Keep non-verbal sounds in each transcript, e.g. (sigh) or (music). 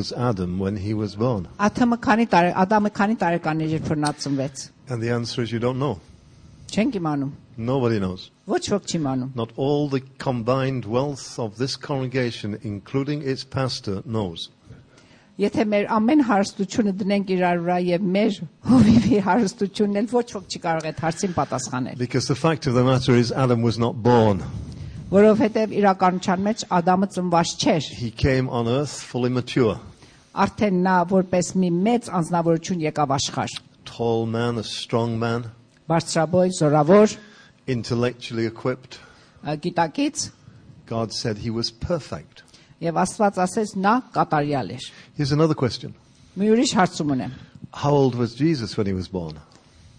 was Adam when he was born? Աթամը քանի տարի Ադամը քանի տարեկան էր երբ որ նա ծնվեց։ And the answer is you don't know. Չենք իմանում։ Nobody knows. Ոչ ոք չի իմանում։ Not all the combined wealth of this congregation, including its pastor, knows. Եթե մեր ամեն հարստությունը դնենք իրար վրա եւ մեր հովիվի հարստությունն էլ ոչ ոք չի կարող այդ հարցին պատասխանել, Because the fact of the matter is, Adam was not born. որովհետեւ իրականության մեջ Ադամը ծնված չէր։ He came on earth fully mature, Արդեն նա որպես մի մեծ անznավորություն եկավ աշխարհ։ tall man, a strong man, Բարձրաբոյ, զորավոր, intellectually equipped. ը, գիտակից God said he was perfect. եւ Աստված ասեց նա կատարյալ էր։ Here's another question Մի ուրիշ հարցում ունեմ։ How old was Jesus when he was born?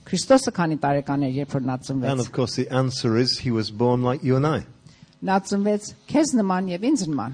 Քրիստոսը քանի տարեկան էր, երբ որ նա And ծնվեց։ of course, the answer is he was born like you and I. Նա ծնվեց քեզ նման եւ ինձ նման։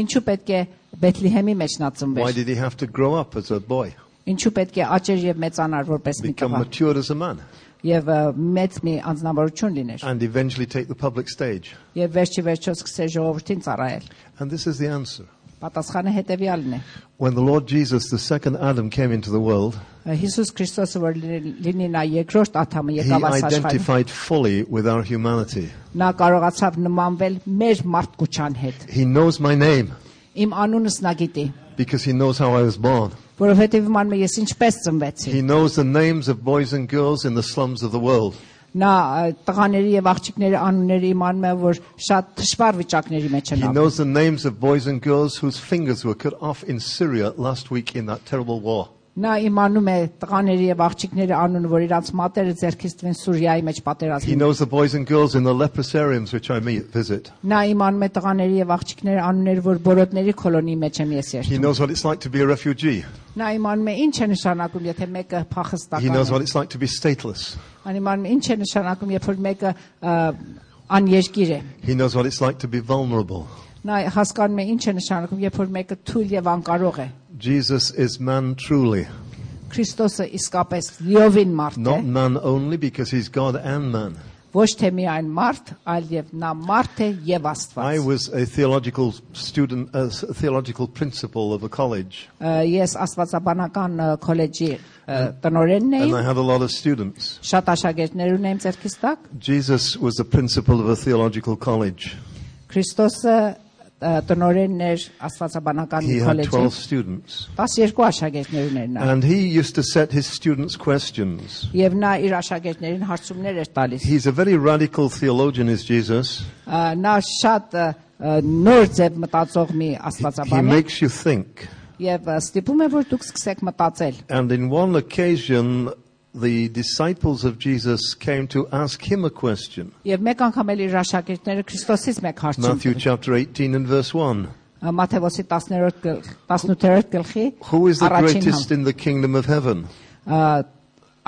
Ինչու պետք է Բեթլեհեմի մեջ նա Why ծնվեր։ did he have to grow up as a boy, Ինչու պետք է աճեր եւ մեծանար որպես մի become տղա matured as a man, եւ ա, մեծ մի անznավորություն լիներ։ and eventually take the public stage? Եվ վերջի վերջո սկսեր ժողովրդին ծառայել։ And this is the answer. Պատասխանը հետեւյալն է։ When the Lord Jesus, the second Adam, came into the world, Հիսուս Քրիստոսը որ լինի լինի նա երկրորդ աթամը he եկավ այս աշխարհին։ identified fully with our humanity. Նա կարողացավ նմանվել մեր մարդկության հետ։ He knows my name Իմ անունս նա գիտի, because he knows how I was born. որովհետև իմանում է ես ինչպես ծնվեցի։ He knows the names of boys and girls in the slums of the world. Նա ա, տղաների եւ աղջիկների անունները իմանում է, որ շատ դժվար վիճակների մեջ են He ապրում։ knows the names of boys and girls whose fingers were cut off in Syria last week in that terrible war. Նա իմանում է տղաների եւ աղջիկների անունը, որ իրանց մատերը ձերքից տվեն Սուրիայի մեջ He պատերազմին։ knows the boys and girls in the leprosariums which I meet, visit. Նա իմանում է տղաների եւ աղջիկների անունները, որ բորոտների կոլոնի մեջ եմ ես He երթում։ knows what it's like to be a refugee. Նա իմանում է ինչ է նշանակում, եթե մեկը He փախստական knows է։ what it's like to be stateless. Ան իմանում է ինչ է նշանակում, երբ որ մեկը ա, աներկիր է։ He knows what it's like to be vulnerable. Նա հասկանում է ինչ է նշանակում, երբ որ մեկը թույլ եւ անկարող է։ Jesus is man truly. Քրիստոսը իսկապես լիովին մարդ է, Not man only because he's God and man. ոչ թե միայն մարդ, այլ եւ նա մարդ է եւ I Աստված։ was a theological student, a s- theological principal of a college, Ա, Ես Աստվածաբանական ա, քոլեջի ա, տնօրենն and I էի, had a lot of students. շատ աշակերտներ ունեմ ձերքից տակ։ Jesus was the principal of a theological college. Քրիստոսը ա, տնօրենն էր Աստվածաբանական He had 12 քոլեջի։ students. 12 աշակերտներ ուներ նա։ And he used to set his students questions. Եվ նա իր աշակերտներին հարցումներ էր տալիս։ He's a very radical theologian, is Jesus. Ա, Նա շատ ա, ա, նոր ձև մտածող մի He Աստվածաբան է makes you think. եւ ա, ստիպում է որ դուք սկսեք մտածել։ And in one occasion, the disciples of Jesus came to ask him a question. Եվ մեկ անգամ էլ իր աշակերտները Քրիստոսից մեկ հարցում Matthew տվին։ chapter 18 and verse 1. Ա, Մատթեոսի 10-րդ գլխ 18-րդ գլխի Who is the առաջին greatest համ- in the kingdom of heaven? ա,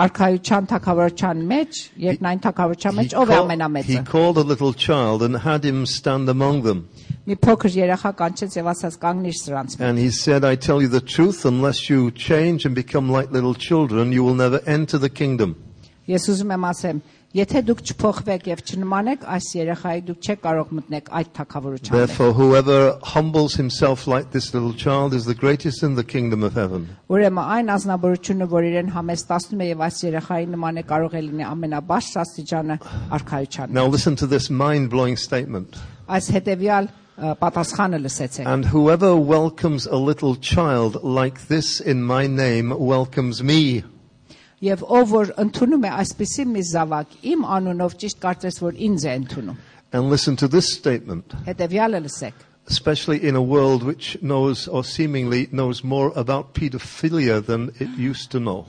արքայության թակավորության մեջ, երկնային թակավորության He, մեջ ով է call- he ամենամեծը։ called a little child and had him stand among them. Մի փոքր երեխա կանչեց եւ ասաց կանգնիր սրանց։ մեջ»։ And he said, I tell you the truth, unless you change and become like little children, you will never enter the kingdom. Ես ուզում եմ ասեմ, եթե դուք չփոխվեք եւ չնմանեք այս երեխայի, դուք չեք կարող մտնեք այդ թակավորության մեջ։ Therefore, whoever humbles himself like this little child is the greatest in the kingdom of heaven. Ուրեմն այն ազնաբորությունը, որ իրեն համեստացնում է եւ այս երեխայի նման է կարող է լինի ամենաբարձր աստիճանը արքայության։ Now, listen to this mind blowing statement. Այս հետեւյալ ը, պատասխանը լսեցեք։ And whoever welcomes a little child like this in my name welcomes me. Եվ ով որ ընդունում է այսպիսի մի զավակ իմ անունով ճիշտ կարծես որ ինձ է ընդունում։ And listen to this statement, Հետևյալը լսեք։ especially in a world which knows or seemingly knows more about pedophilia than it used to know.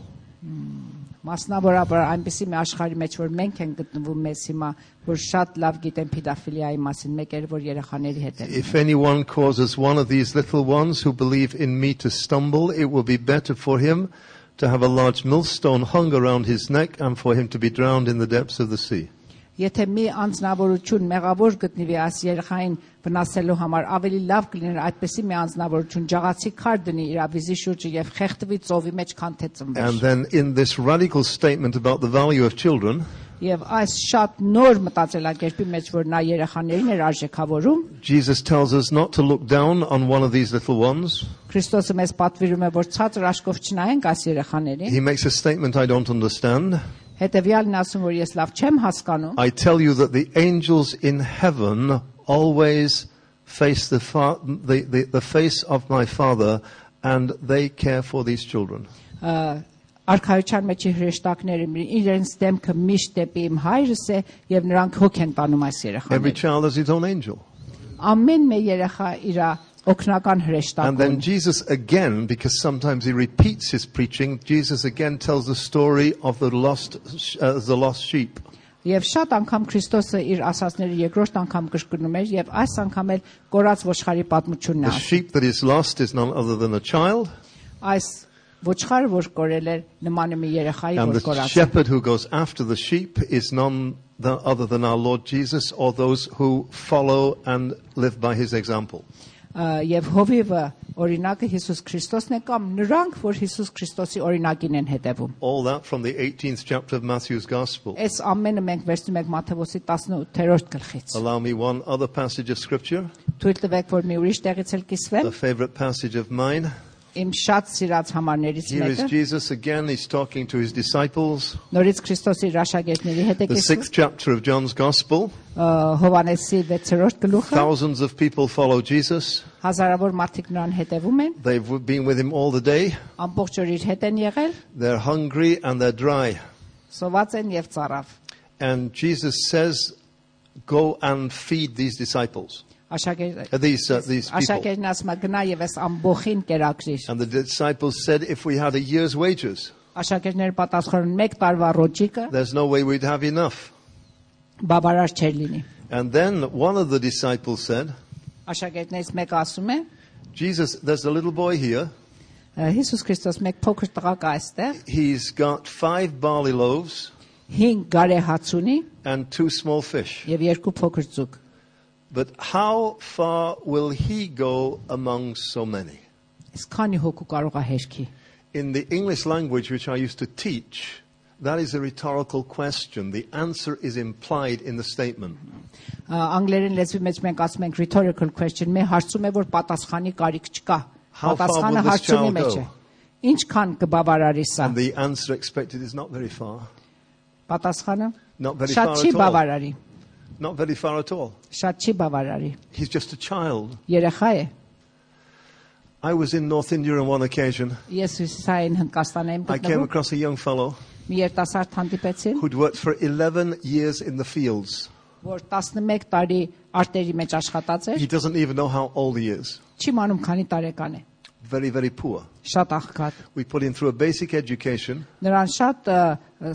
Մասնավորաբար այնպիսի մի աշխարհի մեջ որ մենք ենք գտնվում մեզ հիմա որ շատ լավ գիտեն պեդոֆիլիայի մասին, մեկ էր որ երեխաների հետ են։ If anyone causes one of these little ones who believe in me to stumble, it will be better for him to have a large millstone hung around his neck and for him to be drowned in the depths of the sea. Եթե մի անձնավորություն մեղավոր գտնվի այս երեխային վնասելու համար, ավելի լավ կլիներ այդպեսի մի անձնավորություն ջաղացի քար դնի իր ավիզի շուրջը եւ խեղդվի ծովի մեջ քան թե And ծնվեր։ then in this radical statement about the value of children, Եվ այս շատ նոր մտածելակերպի մեջ, որ նա երեխաներին էր արժեքավորում, Jesus tells us not to look down on one of these little ones. Քրիստոսը մեզ պատվիրում է, որ ցածր աշկով չնայենք այս երեխաներին։ He makes a statement I don't understand. Հետևյալն ասում, որ ես լավ չեմ հասկանում, I tell you that the angels in heaven always face the, fa- the, the, the face of my Father and they care for these children. ը, արքայության մեջ հրեշտակները իրենց դեմքը միշտ դեպի իմ հայրս է եւ նրանք հոգ են տանում այս Every երեխաներին։ child has his own angel. Ամեն մի երեխա իր օկնական հրեշտակ And then ունի։ Jesus again, because sometimes he repeats his preaching, Jesus again tells the story of the lost, uh, the lost sheep. Եվ շատ անգամ Քրիստոսը իր ասածները երկրորդ անգամ կրկնում էր եւ այս անգամ էլ կորած ոչխարի պատմությունն է The ասում։ sheep that is lost is none other than a child, Այս ոչխարը որ կորել էր նման է մի երեխայի and որ the կորած։ է։ shepherd who goes after the sheep is none tha- other than our Lord Jesus or those who follow and live by his example. Ա, Եվ հովիվը օրինակը Հիսուս Քրիստոսն է կամ նրանք, որ Հիսուս Քրիստոսի օրինակին են հետևում։ All that from the 18th chapter of Matthew's Gospel. Այս ամենը մենք վերցնում ենք Մատթեոսի 18-րդ գլխից։ Allow me one other passage of scripture, Թույլ տվեք, որ մի ուրիշ տեղից էլ կիսվեմ։ the favorite passage of mine. Իմ շատ սիրած համարներից Here is մեկը Jesus again. He's talking to his disciples. նորից Քրիստոսի իր աշակերտների հետ է The կիսվում։ sixth chapter of John's Gospel. Ա, Հովանեսի 6-րդ գլուխը Thousands of people follow Jesus. հազարավոր մարդիկ նրան հետևում են, They've been with him all the day. ամբողջ օր իր հետ են եղել, They're hungry and they're dry. սոված են եւ ծարավ։ And Jesus says, Go and feed these disciples, Աշակերտ uh, these, uh, these people. Աշակերտն ասում է գնա եւ այս ամբողին կերակրիր։ And the disciples said, If we had a year's wages, Աշակերտները պատասխանում 1 տարվա ռոճիկը there's no way we'd have enough. բավարար չէր լինի։ And then one of the disciples said, Աշակերտներից մեկը ասում է. Jesus, there's a little boy here. «Ա, Հիսուս Քրիստոս մեկ փոքր տղա կա այստեղ, He's got five barley loaves 5 գարե հաց ունի and two small fish. եւ երկու փոքր ձուկ։ But how far will he go among so many? Իսկ քանի հոգու կարող է հերքի։ In the English language, which I used to teach, that is a rhetorical question. The answer is implied in the statement. Ա, Անգլերեն լեզվի մեջ մենք ասում ենք rhetorical question, մե հարցում է որ պատասխանի կարիք չկա։ How far Պատասխանը will this հարցումի child մեջ է։ go? Ինչքան կբավարարի սա։ And the answer expected is not very far. Պատասխանը Not very շատ far չի at all. բավարարի։ Not very far at all. Շատ չի բավարարի։ He's just a child. Երեխա է։ I was in North India on one occasion. Ես Հյուսիսային Հնդկաստանում եմ I came գտնվում։ across a young fellow Մի երիտասարդ հանդիպեցին, who'd worked for 11 years in the fields. որ 11 տարի արտերի մեջ աշխատած He էր, doesn't even know how old he is. չի մանում քանի տարեկան է։ Very, very poor. Շատ աղքատ։ We put him through a basic education. Նրան շատ ը,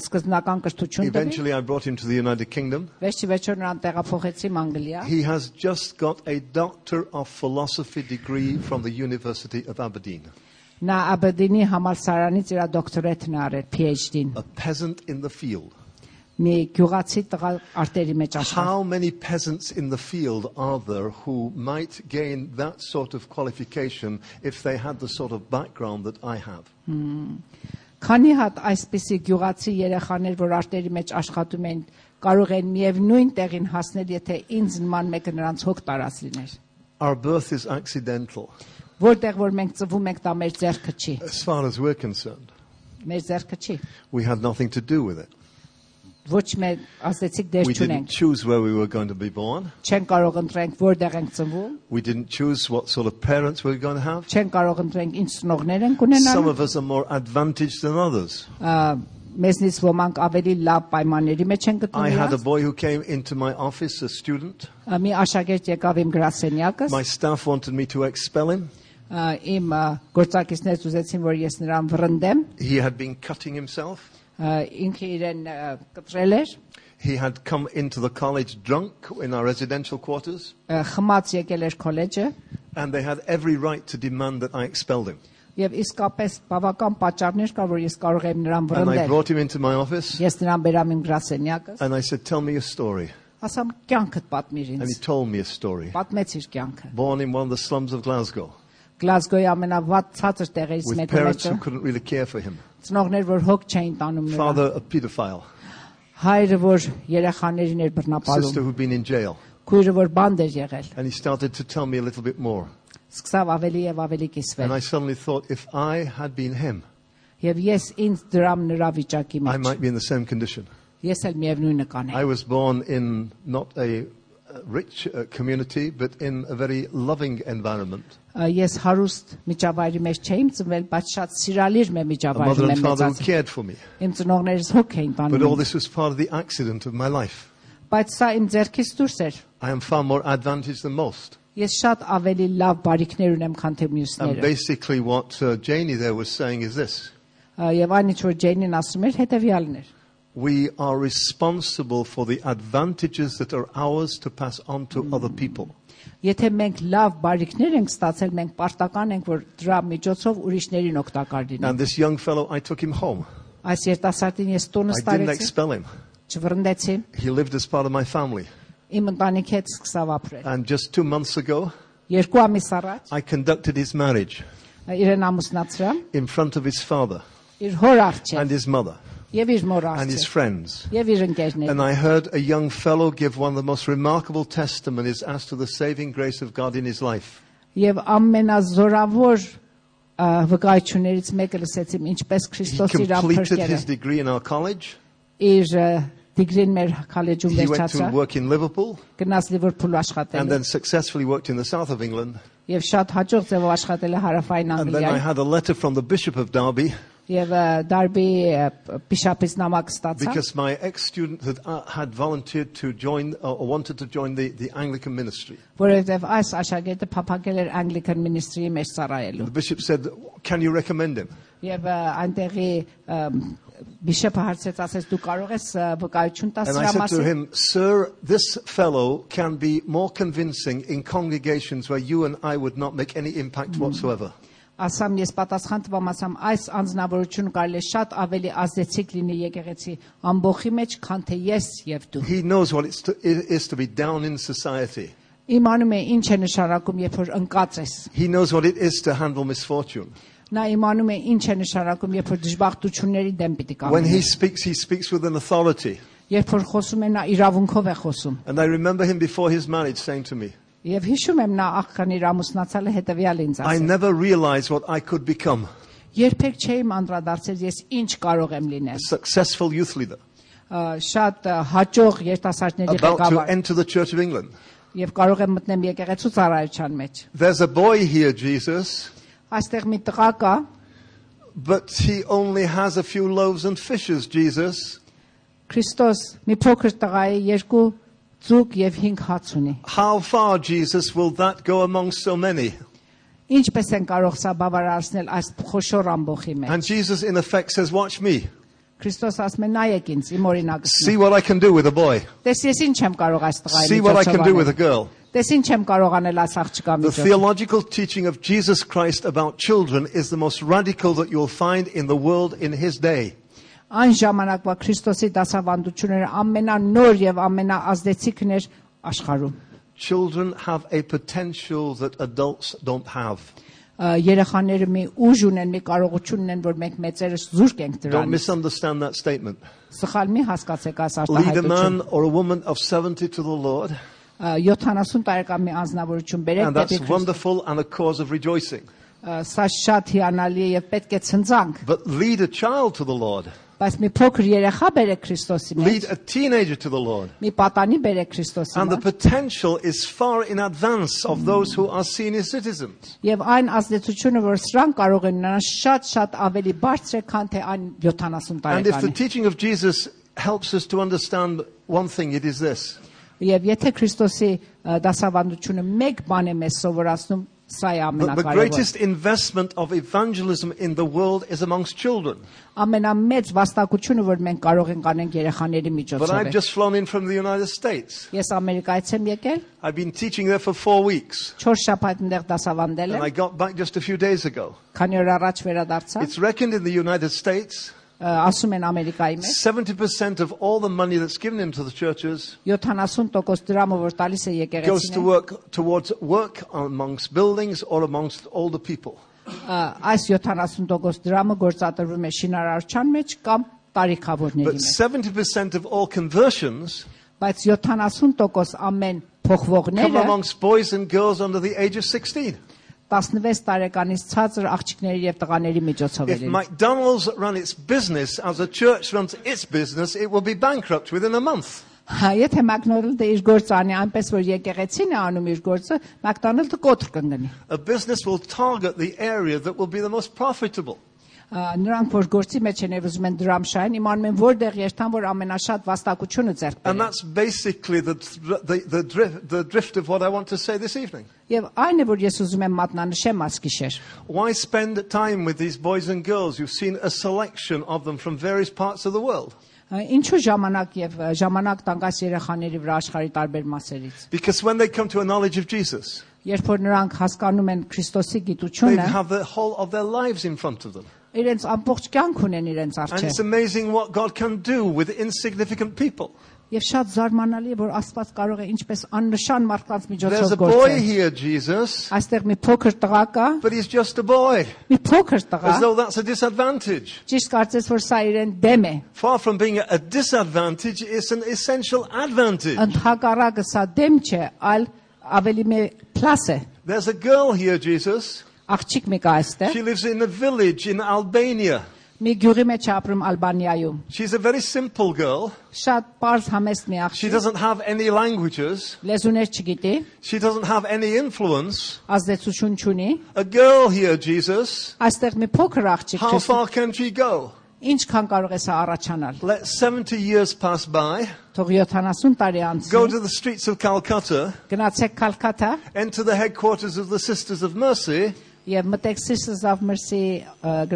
սկզբնական կրթություն տվի։ Eventually, I brought him to the United Kingdom. Վերջի վերջո նրան տեղափոխեցի Անգլիա։ He has just got a Doctor of Philosophy degree from the University of Aberdeen. Նա Աբերդինի համալսարանից իր դոկտորետն է արել, PhD-ն։ A peasant in the field. How many peasants in the field are there who might gain that sort of qualification if they had the sort of background that I have? Քանի հատ այսպիսի գյուղացի երեխաներ, որ արտերի մեջ աշխատում են, կարող են միևնույն տեղին հասնել, եթե ինձ նման մեկը նրանց հոգ տարած լիներ։ Our birth is accidental Որտեղ որ մենք ծվում ենք, դա մեր ձեռքը չի։ as far as we're concerned. Մեր ձեռքը չի։ We had nothing to do with it. Ոչ մեր ասեցիք դեր We didn't չունենք։ choose where we were going to be born. Չեն կարող ընտրենք որտեղ ենք ծնվում, We didn't choose what sort of parents we were going to have. չեն կարող ընտրենք ինչ ծնողներ ենք Some ունենալ։ of us are more advantaged than others. Ա, Մեզնից ոմանք ավելի լավ պայմանների մեջ են I had a գտնվում։ boy who came into my office, a student. Ա, Մի աշակերտ եկավ իմ գրասենյակս, My staff wanted me to expel him. ա, իմ ա, գործակիցներից ուզեցին, որ ես նրան վրընդեմ։ He had been cutting himself. Ա, Ինքը իրեն ա, կտրել էր, He had come into the college drunk in our residential quarters, ա, խմած եկել էր քոլեջը, and they had every right to demand that I expelled him. Եվ իսկապես բավական պատճառներ կար, որ ես կարող եմ նրան And I վրընդել։ brought him into my office Ես նրան բերամ իմ գրասենյակը, and I said, Tell me a story. ասամ կյանքդ պատմիր And he ինձ։ told me a story. Պատմեց իր կյանքը։ Born in one of the slums of Glasgow, Գլազգոյի ամենավատ ցածր տեղերից with մեկը parents who մեջը couldn't really care for him. ծնողներ, որ հոգ չէին տանում նրան։ Father, a pedophile. Հայրը, որ երեխաներին էր Sister բռնապալում։ who'd been in jail. Քույրը, որ բանդ էր եղել։ And he started to tell me a little bit more. Սկսավ ավելի եւ ավելի And կիսվել։ I suddenly thought, if I had been him, Եվ ես ինձ դրամ նրա վիճակի I մեջ։ might be in the same condition. Ես էլ միևնույնը I կանեի։ was born in not a uh, rich uh, community, but in a very loving environment. Ա, Ես հարուստ միջավայրի մեջ չէի ծնվել, բայց շատ սիրալիր մե A mother միջավայրում and եմ father who մեծացել։ cared for me. Իմ ծնողներս հոգ էին But all տանում։ this was part of the accident of my life. Բայց սա իմ ձեռքից դուրս էր։ I am far more advantaged than most. Ես շատ ավելի լավ բարիքներ ունեմ, քան թե And մյուսները։ basically, what uh, Janie there was saying is this Ա, Եվ այն ինչ որ Ջեյնին ասում էր, հետեւյալն էր։ We are responsible for the advantages that are ours to pass on to other people. Եթե մենք լավ բարիքներ ենք ստացել, մենք պարտական ենք, որ դրա միջոցով ուրիշներին օգտակար լինենք։ And this young fellow, I took him home. Այս երիտասարդին ես տունս I didn't տարեցի, expel him. չվրընդեցի, He lived as part of my family. իմ ընտանիքի հետ սկսավ ապրել։ And just two months ago, Երկու ամիս առաջ I conducted his marriage իրեն ամուսնացրամ in front of his father իր հոր առջև and his mother եւ իր մոր and his առջև friends. եւ իր ընկերներին։ And I heard a young fellow give one of the most remarkable testimonies as to the saving grace of God in his life. Եվ ամենազորավոր ա, վկայություններից մեկը լսեցիմ ինչպես He Քրիստոս իր completed ամփրկերը his degree in our college. իր ա, դիգրին մեր քոլեջում He went to վերջացրավ work in Liverpool գնաց Լիվերփուլ and աշխատել then successfully worked in the south of England. եւ շատ հաջող ձևով աշխատել է հարավային And then I Անգլիայում had a letter from the Bishop of Derby եւ ա, Դարբի ա, բիշապից նամակ ստացա because my ex-student had, uh, had volunteered to join uh, or wanted to join the, the Anglican ministry. որովհետեւ այս աշակերտը փափակել էր Anglican ministry-ի մեջ ծառայելու The bishop said, can you recommend him? եւ ա, այնտեղի ա, բիշապը հարցեց ասեց դու կարող ես ա, վկայություն տաս And I սրա said to մասին him, Sir, this fellow can be more convincing in congregations where you and I would not make any impact whatsoever. Ասամ ես պատասխան տվամ ասամ այս անձնավորությունը կարելի է շատ ավելի ազդեցիկ լինի եկեղեցի ամբողջի մեջ քան թե ես եւ դու He knows what it's to, is to be down in society. իմանում է ինչ է նշանակում երբ որ ընկած ես He knows what it is to handle misfortune. նա իմանում է ինչ է նշանակում երբ որ դժբախտությունների դեմ պիտի When he կանգնես speaks, he speaks with an authority. երբ որ խոսում է նա իրավունքով է խոսում And I remember him before his marriage saying to me, եւ հիշում եմ նա աղքան իր ամուսնացալը հետեւյալ ինձ I ասել never realized what I could become երբեք չէի անդրադարձել ես ինչ կարող եմ a լինել successful youth leader, Ա, շատ ա, հաջող երիտասարդների about to ղեկավար enter the Church of England. եւ կարող եմ մտնեմ եկեղեցու ծառայության մեջ There's a boy here, Jesus, այստեղ մի տղա կա but he only has a few loaves and fishes, Jesus. Քրիստոս մի փոքր տղա է, երկու ձուկ եւ 5 հաց ունի։ How far, Jesus, will that go among so many? Ինչպես են կարող սա բավարարեցնել այս խոշոր ամբողջի մեջ։ And Jesus, in effect, says, Watch me. Քրիստոս ասում է նայեք ինձ, իմ օրինակը։ See what I can do with a boy. Տես ես ինչ եմ կարող այս տղայի See what I can do with a միջոցով։ girl. Տես ինչ եմ կարող անել այս աղջկա The միջոցով։ theological teaching of Jesus Christ about children is the most radical that you'll find in the world in his day. Այն ժամանակվա Քրիստոսի դասավանդությունները ամենանոր եւ ամենաազդեցիկն էր աշխարհում։ Children have a potential that adults don't have. Երեխաները մի ուժ ունեն, մի կարողություն ունեն, որ մենք մեծերս զուրկ ենք Don't դրանից։ misunderstand that statement. Սխալ մի հասկացեք այս Lead a արտահայտությունը։ man or a woman of 70 to the Lord, Ա, 70 տարեկան մի անձնավորություն բերեք and that's դեպի Քրիստոս։ wonderful and a cause of rejoicing. Սա շատ հիանալի է եւ պետք է ցնցանք, But lead a child to the Lord, բայց մի փոքր երեխա բերեք Քրիստոսի lead մեջ, a teenager to the Lord. մի պատանի բերեք Քրիստոսի And the մեջ, potential is far in advance of those who are senior citizens. եւ այն ազդեցությունը, որ սրան կարող են ունենալ, շատ-շատ ավելի բարձր է, քան թե այն 70 And if the տարեկանի։ teaching of Jesus helps us to understand one thing, it is this Եվ եթե Քրիստոսի ա, դասավանդությունը մեկ բան է մեզ սովորացնում, Սա է The, the ամենակարևորը։ greatest investment of evangelism in the world is amongst children. Ամենամեծ վաստակությունը, որ մենք կարող ենք անենք երեխաների But միջոցով I've է։ just flown in from the United States. Ես Ամերիկայից եմ եկել, I've been teaching there for four weeks. 4 շաբաթ այնտեղ դասավանդել And I եմ, got back just a few days ago. քանի օր առաջ վերադարձա։ It's reckoned in the United States Ա, Ասում են Ամերիկայի մեջ 70% of all the money that's given into the churches 70% դրամը, որ տալիս է goes to եկեղեցին, work towards work amongst buildings or amongst older people. ա, այս 70% դրամը գործադրվում է շինարարչան մեջ կամ տարիքավորների But մեջ։ 70% of all conversions Բայց 70% ամեն come փոխվողները amongst boys and girls under the age of 16. 16 տարեկանից ցածր աղջիկների եւ տղաների միջոցով If են։ McDonald's ran its business as a church runs its business, it will be bankrupt within a month. Հա, եթե McDonald-ը իր գործը անի այնպես որ եկեղեցին է անում իր գործը, McDonald-ը կոտրկ կընկնի։ A business will target the area that will be the most profitable. Ա, Նրանք որ գործի մեջ են եւ ուզում են դրամ շահեն, իմանում են որտեղ երթան որ ամենաշատ վաստակությունը ձեռք And բերեն։ that's basically the, the, the, drift, the drift of what I want to say this evening. Եվ այն է որ ես ուզում եմ մատնանշեմ ասկիշեր։ Why spend time with these boys and girls? You've seen a selection of them from various parts of the world. Ա, Ինչու ժամանակ եւ ա, ժամանակ տանք այս երեխաների վրա աշխարհի տարբեր մասերից։ Because when they come to a knowledge of Jesus, Երբ որ նրանք հասկանում են Քրիստոսի they գիտությունը, have the whole of their lives in front of them. իրենց ամբողջ կյանք ունեն իրենց And առջև։ it's amazing what God can do with insignificant people. Եվ շատ զարմանալի է որ Աստված կարող է ինչպես աննշան մարդկանց There's միջոցով a boy գործել։ here, Jesus, Այստեղ մի փոքր տղա կա, but he's just a boy, մի փոքր տղա, as though that's a disadvantage. ճիշտ կարծես որ սա իրեն դեմ է։ Far from being a disadvantage, it's an essential advantage. Ընդհակառակը սա դեմ չէ, այլ ավելի մի պլաս է։ There's a girl here, Jesus. Աղջիկ մեկ She lives in a village in Albania. Մի գյուղի մեջ ապրում Ալբանիայում։ She's a very simple girl. Շատ բարձ համեստ մի աղջիկ։ She doesn't have any languages. Լեզուներ չգիտի։ She doesn't have any influence. Ազդեցություն չունի։ A girl here Jesus. Այստեղ մի փոքր աղջիկ։ How far can she go? Ինչքան կարող ես առաջանալ։ Let 70 years pass by. Թող 70 տարի անցնի։ Go to the streets of Calcutta. Գնացեք Կալկատա. Enter the headquarters of the Sisters of Mercy. եւ մտեք Sisters of Mercy And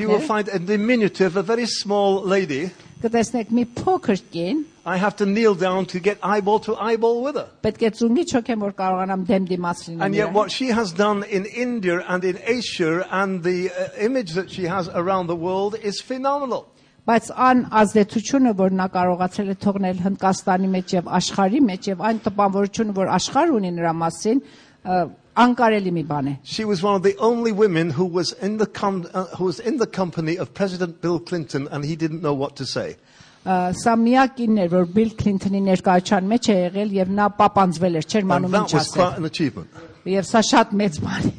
you will գրասենյակներ։ find a diminutive, a very small lady. Կտեսնեք մի փոքր կին, I have to kneel down to get eyeball to eyeball with her. պետք է ծունգի չոքեմ որ կարողանամ դեմ դիմաց լինեմ։ And yet, իրեն։ what she has done in India and in Asia and the uh, image that she has around the world is phenomenal. Բայց ան ազդեցությունը, որ նա կարողացել է թողնել Հնդկաստանի մեջ եւ աշխարհի մեջ եւ այն տպավորությունը, որ աշխարհ ունի նրա մասին, ը, անկարելի մի բան է։ She was one of the only women who was in the, com- uh, who was in the company of President Bill Clinton and he didn't know what to say. Ը, Սա միակինն էր, որ Բիլ Քլինթոնի ներկայության մեջ է եղել եւ նա պապանձվել էր, չէր And մանում that ինչ was quite ասել։ an achievement. Եվ սա շատ մեծ բան է։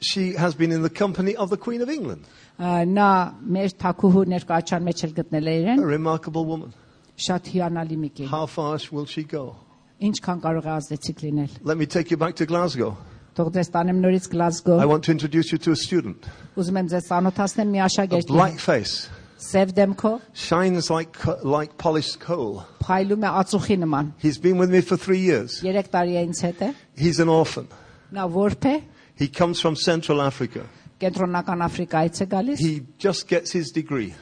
She has been in the company of the Queen of England, Ը, Նա մեր թակուհու ներկայության մեջ էլ գտնել է a իրեն, remarkable woman. շատ հիանալի մի կին։ How far will she go? Ինչքան կարող է ազդեցիկ լինել։ Let me take you back to Glasgow. Թող ձեզ տանեմ նորից Գլազգո։ I want to introduce you to a student. Ուզում եմ ձեզ ծանոթացնեմ մի A աշակերտի։ black face, Սև դեմքով, shines like, co- like polished coal. փայլում է ածուխի նման։ He's been with me for three years. 3 տարի է ինձ հետ է։ He's an orphan. Նա որբ է, He comes from Central Africa. կենտրոնական Աֆրիկայից է գալիս։ He just gets his degree.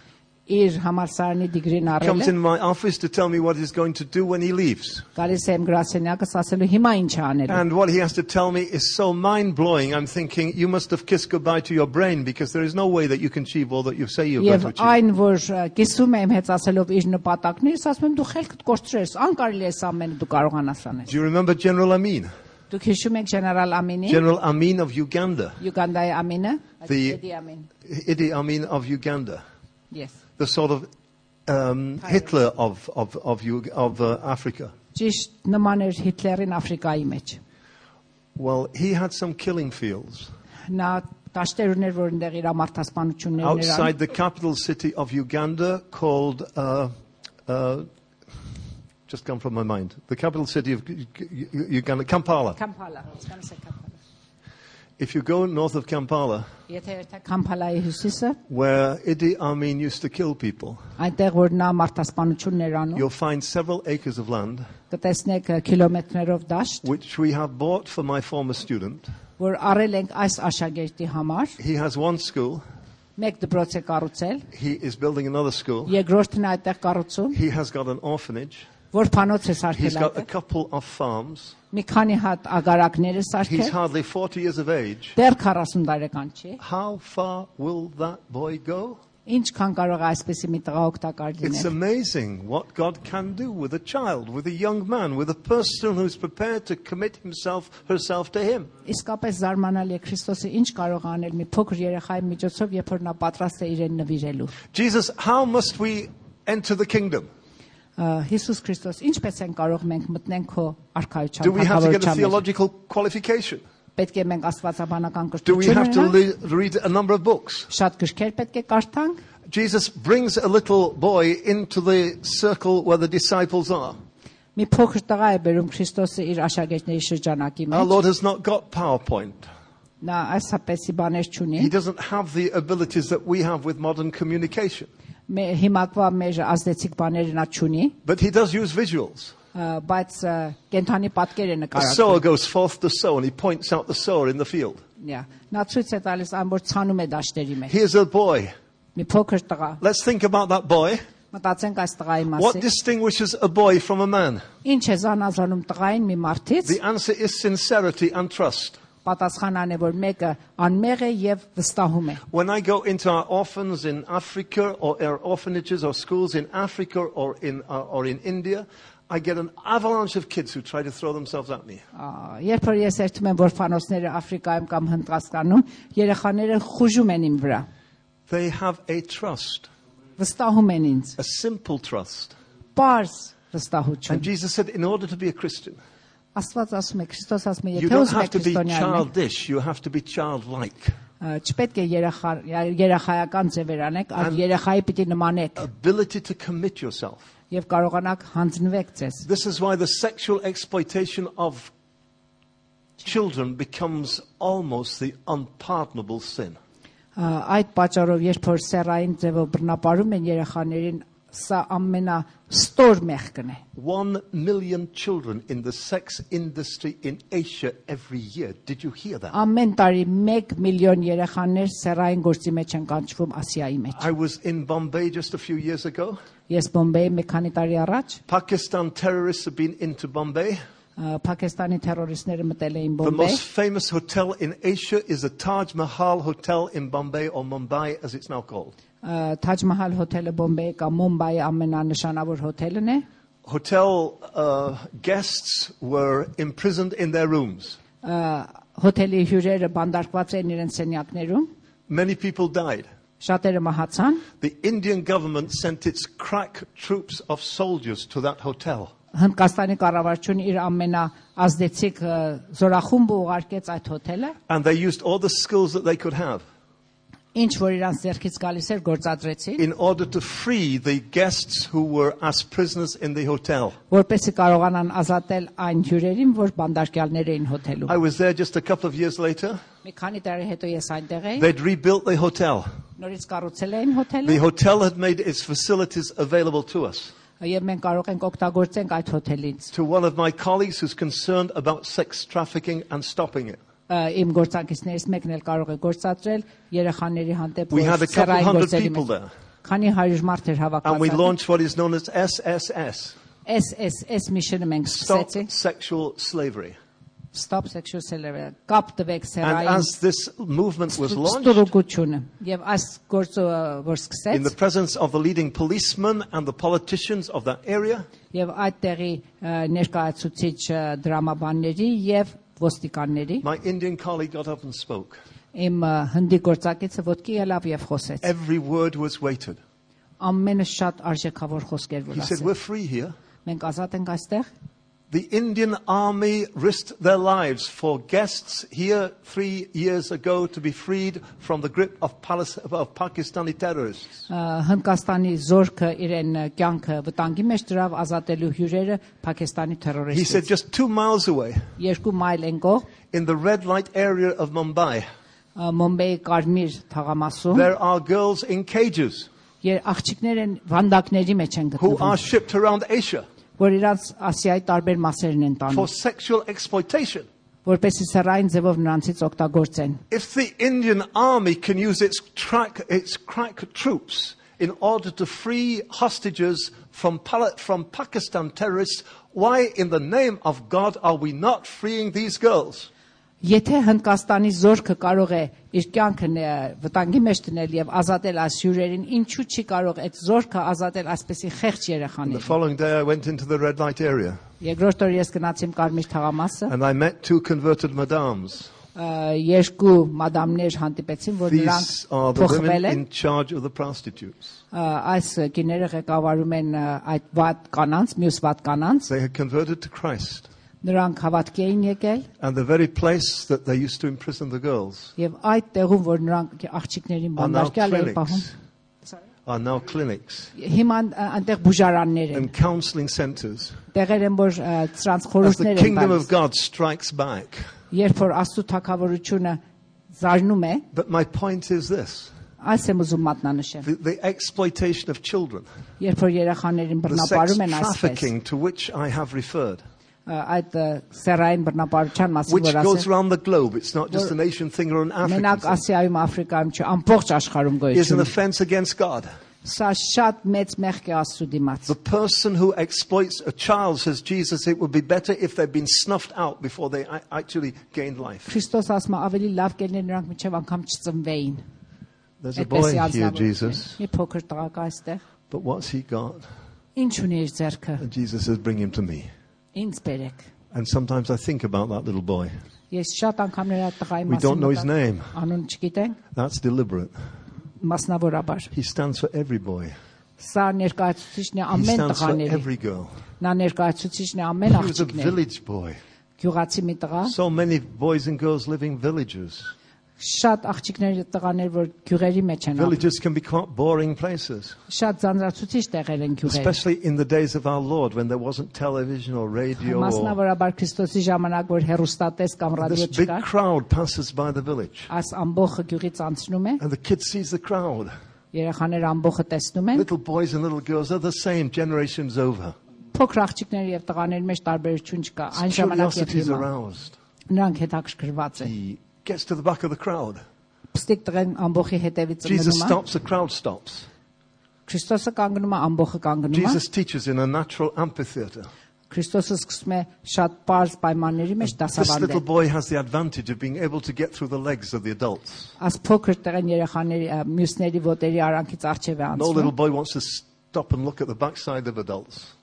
Իր համալսարանի դիգրին առել Comes է։ in my office to tell me what he's going to do when he leaves. Գալիս է իմ գրասենյակս ասելու հիմա ինչ է անելու։ And what he has to tell me is so mind blowing. I'm thinking, you must have kissed goodbye to your brain because there is no way that you can achieve all that you say you're going Եվ to achieve. այն որ ը, կիսում եմ հետ ասելով իր նպատակներս, ասում եմ դու խելքդ կորցրես, անկարելի է սա ամենը դու կարողանաս անել։ Do you remember General Amin? Դուք հիշում եք General Ամինի, General Amin of Uganda. Յուգանդայի Ամինը, The- Էդի Ամին։ Idi Amin of Uganda. Yes։ The sort of um, Hitler of, of, of, Ug- of uh, Africa. Ճիշտ նման էր Հիտլերին Աֆրիկայի մեջ։ Well, he had some killing fields Նա տաշտեր ուներ, որ այնտեղ իր ամարտասպանություններն էր outside the capital city of Uganda called, uh, uh, just gone from my mind, the capital city of U- U- Uganda, Kampala. Կամփալա, հասկանաս է Կամփալա։ If you go north of Kampala, Եթե երթա Կամփալայի հյուսիսը, where Idi Amin used to kill people, այնտեղ որ նա ամարտասպանություններ անում, you'll find several acres of land կտեսնեք ը, կիլոմետրերով դաշտ, which we have bought for my former student, որ առել ենք այս աշակերտի համար, He has one school, մեկ դպրոց է կառուցել, he is building another school, երկրորդն է այդտեղ կառուցում, he has got an orphanage, որ փանոց է he's սարքել got a այդտեղ, couple of farms, մի քանի հատ ագարակներ է he's սարքել, hardly 40 years of age. դեռ 40 տարեկան չի։ How far will that boy go? Ինչքան կարող է այսպեսի մի տղա օգտակար It's լինել։ amazing what God can do with a child, with a young man, with a person who's prepared to commit himself, herself to Him. Իսկապես զարմանալի է Քրիստոսը ինչ կարող է անել մի փոքր երեխայի միջոցով, երբ որ նա պատրաստ է իրեն նվիրելու։ Jesus, how must we enter the kingdom? Ա, Հիսուս Քրիստոս, ինչպես են կարող մենք մտնենք քո արքայության Do we have to get a թագավորության մեջ։ theological qualification? Պետք է մենք աստվածաբանական Do we կրթություն have to ունենանք, le- read a number of books? շատ գրքեր պետք է կարդանք։ Jesus brings a little boy into the circle where the disciples are. Մի փոքր տղա է բերում Քրիստոսը իր աշակերտների շրջանակի Our մեջ։ Lord has not got PowerPoint. Նա այսպեսի բաներ չունի։ He doesn't have the abilities that we have with modern communication. Մե- Հիմակվա մեր ազդեցիկ բաները նա չունի, But he does use visuals. ա, բայց ա, կենթանի պատկեր է A նկարագրում։ sower goes forth to sow and he points out the sower in the field. Նյա, Նա ցույց է տալիս այն որ ցանում է դաշտերի մեջ։ Here's a boy. Մի փոքր տղա։ Let's think about that boy. Մտածենք այս տղայի What մասին։ distinguishes a boy from a man? Ինչ է զանազանում տղային մի մարդից։ The answer is sincerity and trust. Պատասխանան է որ մեկը անմեղ է եւ վստահում է։ When I go into our orphans in Africa or our orphanages or schools in Africa or in, uh, or in India, I get an avalanche of kids who try to throw themselves at me. Ա, Երբ որ ես երթում եմ որֆանոսները Աֆրիկայում կամ Հնդկաստանում, երեխաները խուժում են իմ վրա։ They have a trust, Վստահում են ինձ։ a simple trust. Պարզ And վստահություն։ Jesus said, in order to be a Christian, Աստված ասում է, Քրիստոս ասում է, you եթե don't ուզում have եք to be քրիստոնյա լինել, childish, you have to be childlike. ա, չպետք է երախա երախայական ձևեր անեք, այլ երախայի պիտի նմանեք Ability to commit yourself. եւ կարողանաք հանձնվեք ձեզ։ This is why the sexual exploitation of children becomes almost the unpardonable sin. Ա, Այդ պատճառով երբ որ սերային ձևով բռնապարում են երեխաներին, սա ամենաստոր մեղքն է։ One million children in the sex industry in Asia every year. Did you hear that? Ամեն տարի 1 միլիոն երեխաներ սերային գործի մեջ են կանչվում Ասիայի մեջ։ I was in Bombay just a few years ago. Ես Բոմբեի մի քանի տարի առաջ Pakistan terrorists have been into Bombay. ա, Պակիստանի terroristները մտել էին The Բոմբեի։ most famous hotel in Asia is the Taj Mahal Hotel in Bombay or Mumbai as it's now called. Ա, Taj Mahal հոթելը Բոմբեի կամ Մումբայի ամենանշանավոր հոթելն է։ Hotel uh, guests were imprisoned in their rooms. Ա, Հոթելի հյուրերը բանդարկված են իրենց սենյակներում։ Many people died. Շատերը մահացան։ The Indian government sent its crack troops of soldiers to that hotel. Հնդկաստանի կառավարությունը իր ամենաազդեցիկ ա, զորախումբը ուղարկեց այդ հոթելը, And they used all the skills that they could have ինչ որ իրանց ձեռքից գալիս էր գործադրեցին, in order to free the guests who were as prisoners in the hotel. որպեսզի կարողանան ազատել այն հյուրերին, որ բանդարկյալներ էին հոթելում։ I was there just a couple of years later. Մի քանի տարի հետո ես այնտեղ էի, They'd rebuilt the hotel. նորից կառուցել էին The հոթելը, hotel had made its facilities available to us. եւ մենք կարող ենք օգտագործենք այդ հոթելից։ To one of my colleagues who's concerned about sex trafficking and stopping it. Ա, Իմ գործակիցներից մեկն էլ կարող է գործադրել երեխաների հանդեպ We had a couple սեռային hundred գործերի people մեջ։ there. Քանի 100 մարդ էր And we հավաքված։ launched what is known as SSS. SSS միշնը մենք Stop սկսեցինք Sexual Slavery. Stop Sexual Slavery, կապ տվեք And սեռային as this movement was launched, ստորոգությունը եւ այս գործը որ in the սկսեց presence of the leading policemen and the politicians of that area, եւ այդտեղի ը, ներկայացուցիչ ը, դրամաբանների եւ ոստիկանների my Indian colleague got up and spoke. իմ ը, հնդի գործակիցը ոդկի ելավ եւ խոսեց Every word was weighted. ամենը շատ արժեքավոր խոսքեր որ He said, ասեց We're free here. մենք ազատ ենք այստեղ The Indian army risked their lives for guests here three years ago to be freed from the grip of, Palis- of Pakistani terrorists. ը, Հնդկաստանի զորքը իրեն ը, կյանքը վտանգի մեջ դրավ ազատելու հյուրերը Պակիստանի He said terroristից just two miles away, երկու մայլ են կող in the red light area of Mumbai, ը, Մոմբեի Կարմիր թաղամասում there are girls in cages եր աղջիկներ են վանդակների մեջ են who are գտնվում shipped around Asia որ իրանց Ասիայի տարբեր մասերն են for տանում sexual exploitation. որպեսի սեռային ձևով նրանցից օգտագործեն։ If the Indian army can use its, track, its crack troops in order to free hostages from, Pal- from Pakistan terrorists, why in the name of God are we not freeing these girls? Եթե Հնդկաստանի զորքը կարող է իր կյանքը ն- վտանգի մեջ դնել եւ ազատել այս հյուրերին, ինչու չի կարող այդ զորքը ազատել այսպեսի խեղճ The երեխաներին։ following day I went into the red light area Երկրորդ օրը ես գնացի կարմիր թաղամասը, and I met two converted madams. երկու մադամներ հանդիպեցին, որ նրանք the փոխվել են։ in charge of the prostitutes. Ա, Այս գիները ղեկավարում են այդ վատ կանանց, մյուս վատ կանանց։ They had converted to Christ. Նրանք հավատքի էին եկել And the very place that they used to imprison the girls եւ այդ տեղում, որ նրանք աղջիկներին are now բանտարկյալ էին պահում, clinics. Are now clinics հիմա ան- այնտեղ բուժարաններ են, and counseling centers. տեղեր են, որ ը, սրանց As the խորհուրդներ են kingdom of տալիս։ God strikes back. Երբ որ Աստծո թակավորությունը զարնում է, But my point is this այս եմ ուզում մատնանշել։ the, the exploitation of children, Երբ որ երեխաներին the sex բռնապարում են այսպես, trafficking to which I have referred, ը, այդ ը, սեռային բռնապարության մասին which որ goes ասել, around the globe, it's not just an Asian thing or an African մենակ thing, Ասիայում, Աֆրիկայում չէ, ամբողջ աշխարհում is an գոյություն։ ունի։ offense against God. Սա շատ մեծ մեղք է Աստծո դիմաց։ The person who exploits a child, says Jesus, it would be better if they'd been snuffed out before they a- actually gained life. Քրիստոս ասում է ավելի լավ կլիներ նրանք միջև անգամ չծնվեին։ There's a boy Այդպեսի here, անձնավորություն։ Jesus, Մի փոքր տղա կա այստեղ։ but what's he got? Ինչ ունի իր ձեռքը։ And Jesus says, Bring him to me. Ինձ բերեք։ And sometimes I think about that little boy. Ես շատ անգամ նրա տղայի We don't մասին know his մտա- name. Անուն չգիտենք, That's deliberate. մասնավորաբար։ He stands for every boy, Սա ներկայացուցիչն է he ամեն stands for տղաների։ every girl. Նա ներկայացուցիչն է ամեն He was a աղջիկների։ village boy. Գյուղացի մի տղա, So many boys and girls living villages. շատ աղջիկների տղաներ, որ գյուղերի մեջ են ապրում։ Villages can be quite boring places, Շատ ձանձրացուցիչ տեղեր են գյուղերը։ especially in the days of our Lord when there wasn't television or radio. Or Մասնավորաբար Քրիստոսի ժամանակ, որ հերոստատես կամ this ռադիո big չկար, crowd passes by the village, այս ամբողջը գյուղից անցնում է, and the kid sees the crowd. երեխաները ամբողջը տեսնում են, Little boys and little girls are the same generations over. փոքր աղջիկների եւ տղաների մեջ տարբերություն չկա։ Այն ժամանակ եւ Curiosity is հիմա aroused. նրանք հետաքրքրված են։ He gets to the back of the crowd. Jesus stops, the crowd stops. Jesus teaches in a natural amphitheater. This little boy has the advantage of being able to get through the legs of the adults. No little boy wants to stop and look at the backside of adults.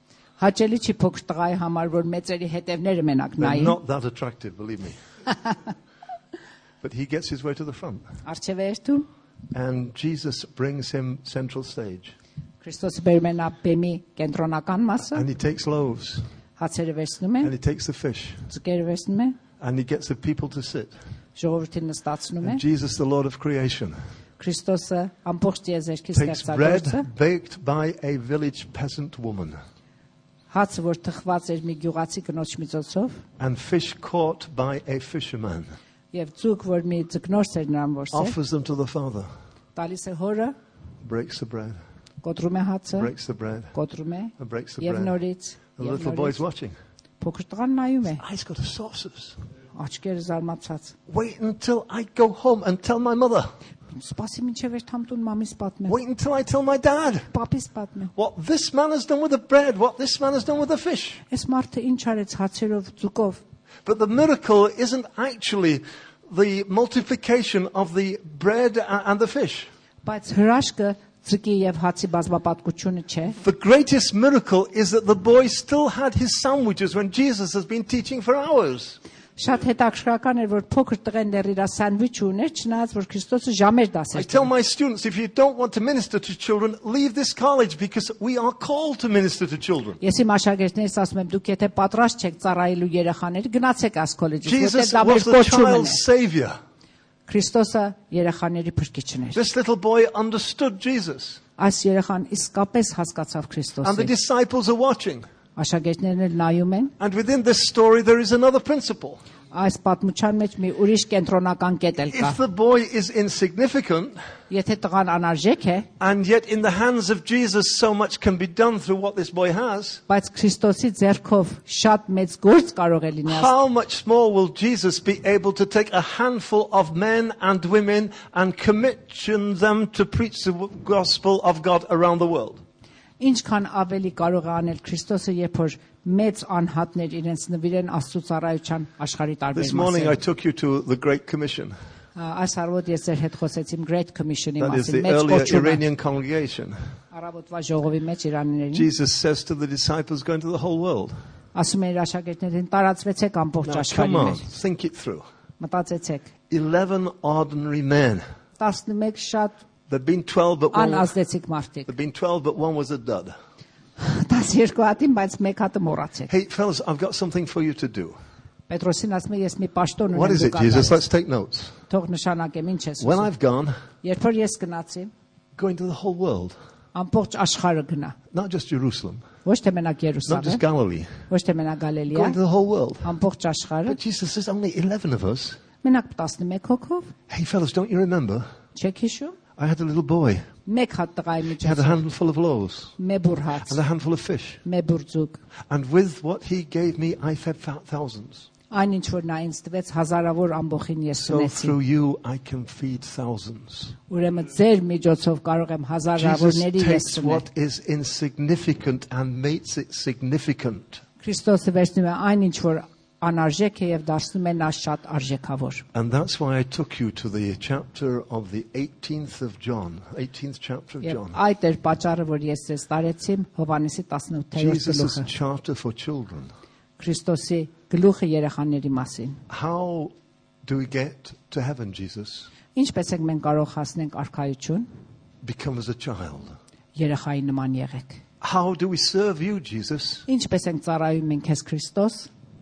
They're Not that attractive, believe me. (laughs) but he gets his way to the front. Արջև է երթում։ And Jesus brings him central stage. Քրիստոսը բերում է նա բեմի կենտրոնական մասը, And he takes loaves հացերը վերցնում է, and he takes the fish ձկերը վերցնում է, and he gets the people to sit. ժողովրդին նստացնում է։ And Jesus, the Lord of creation, Քրիստոսը ամբողջ եզերքի takes ստեղծագործը, bread baked by a village peasant woman հացը, որ թխված էր մի գյուղացի կնոջ միջոցով, and fish caught by a fisherman, եւ ցուկ, որ մի ձկնորս էր նրան որսել, offers them to the father, տալիս է հորը, breaks the bread, կոտրում է հացը, breaks the bread, կոտրում է and breaks the եւ bread. նորից The եւ little boy's նորից watching. փոքր տղան նայում է Eyes got a saucers. աչքերը զարմացած Wait until I go home and tell my mother. սպասի մինչև էր թամտուն մամիս պատմեմ Wait until I tell my dad պապիս պատմեմ what this man has done with the bread, what this man has done with the fish. այս մարդը ինչ արեց հացերով ձուկով But the miracle isn't actually the multiplication of the bread a- and the fish. բայց հրաշքը ձկի եւ հացի բազմապատկությունը չէ The greatest miracle is that the boy still had his sandwiches when Jesus has been teaching for hours. շատ հետաքրքրական էր որ փոքր տղեն դեռ իր սանդվիչ ուներ չնայած որ Քրիստոսը ժամեր I դասեր tell my students if you don't want to minister to children, leave this college because we are called to minister to children. Ես իմ աշակերտներս ասում եմ դուք եթե պատրաստ չեք ծառայելու երեխաների գնացեք այս քոլեջից Jesus որտեղ դա մեր was the կոչումն child's է savior. Քրիստոսը երեխաների փրկիչն էր This little boy understood Jesus. այս երեխան իսկապես հասկացավ And the Քրիստոսին disciples are watching. աշակերտներն էլ նայում են And within this story, there is another principle. Այս պատմության մեջ մի ուրիշ կենտրոնական կետ էլ կա։ If the boy is insignificant, Եթե տղան անարժեք է, and yet in the hands of Jesus so much can be done through what this boy has, բայց Քրիստոսի ձեռքով շատ մեծ գործ կարող է լինի։ how much more will Jesus be able to take a handful of men and women and commission them to preach the gospel of God around the world? Ինչքան ավելի կարող է անել Քրիստոսը, երբ որ մեծ անհատներ իրենց նվիրեն Աստծո ծառայության աշխարհի տարբեր This morning I մասերում։ took you to the Great Commission. Ա, Այս արվոտ ես ձեր հետ խոսեցիմ Great Commission-ի That is մասին, the մեծ earlier կոչումը։ Iranian congregation. Առավոտվա ժողովի մեջ Իրաներին Jesus says to the disciples, go into the whole world. ասում է իր աշակերտներին տարածվեցեք ամբողջ Now, աշխարհի come on, մեջ։ think it through. Մտածեցեք 11 ordinary men. 11 շատ There'd been 12, but one, անազդեցիկ մարդիկ։ there'd been 12, but one was a dud. 12 հատին, բայց մեկ հատը մոռացեք։ Hey, fellas, I've got something for you to do. Պետրոսին ասում է ես մի պաշտոն What ունեմ is it, դուք Jesus? անտարես։ Let's take notes. Թող նշանակեմ ինչ ես When ուզում։ I've gone, Երբ որ ես գնացի, go into the whole world, ամբողջ աշխարհը գնա։ not just Jerusalem, Ոչ թե մենակ not just Երուսաղեմ, Galilee. ոչ թե մենակ Go Գալիլեա, into the whole world. ամբողջ աշխարհը։ But Jesus says only 11 of us. Մենակ 11 հոգով, Hey, fellas, don't you remember? չեք հիշում։ I had a little boy. Մեկ հատ տղայի He had a միջոցով handful of loaves մի բուր հաց, and a handful of fish. մի բուր ձուկ։ And with what he gave me, I fed thou- thousands. Այն ինչ որ նա ինձ տվեց հազարավոր ամբողին ես So ունեցի։ through you, I can feed thousands. Ուրեմն ձեր միջոցով կարող եմ Jesus հազարավորների ես takes ունել։ what is insignificant and makes it significant. Քրիստոսը վերցնում է այն ինչ որ անարժեք է եւ դարձնում է նա շատ արժեքավոր։ And that's why I took you to the chapter of the 18th of John, 18th chapter of Եվ John. այդ էր պատճառը, որ ես ձեզ տարեցի Հովանեսի 18-րդ Jesus' գլուխը։ charter for children. Քրիստոսի գլուխը երեխաների մասին։ How do we get to heaven, Jesus? Ինչպես ենք մենք կարող հասնենք արքայություն, Become as a child. երեխայի նման եղեք։ How do we serve you, Jesus? Ինչպես ենք ծառայում մենք քեզ Քրիստոս,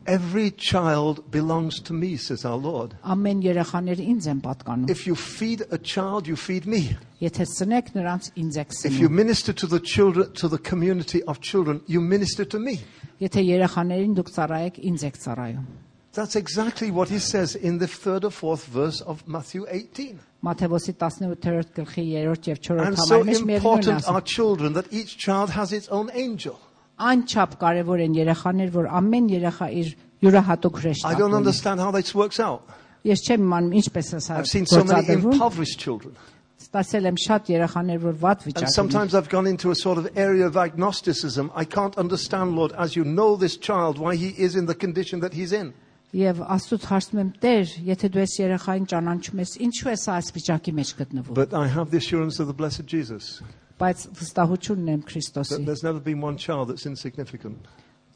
Every child belongs to me, says our Lord. ամեն երեխաներ ինձ են պատկանում։ If you feed a child, you feed me. Եթե սնեք նրանց ինձ եք If you սնում։ minister to the children, to the community of children, you minister to me. Եթե երեխաներին դուք ծառայեք, ինձ եք ծառայում։ That's exactly what he says in the third or fourth verse of Matthew 18. Մաթեոսի 18-րդ գլխի 3-րդ եւ 4-րդ And so համարի մեջ միևնույն important ասում։ are children that each child has its own angel. Անչափ կարևոր են երեխաներ, որ ամեն երեխա իր յուրահատուկ I հրեշտակ don't ունի։ understand how this works out. Ես չեմ իմանում ինչպես է սա I've seen so many գործադրվում։ impoverished children. Ստացել եմ շատ երեխաներ, որ վատ And վիճակում են։ sometimes I've gone into a sort of area of agnosticism. I can't understand, Lord, as you know this child, why he is in the condition that he's in. Եվ Աստծոց հարցնում եմ. Տեր, եթե դու ես երեխային ճանաչում ես, ինչու է սա այս վիճակի մեջ գտնվում։ But I have the assurance of the blessed Jesus Բայց վստահություն ունեմ Քրիստոսի։ that there's never been one child that's insignificant.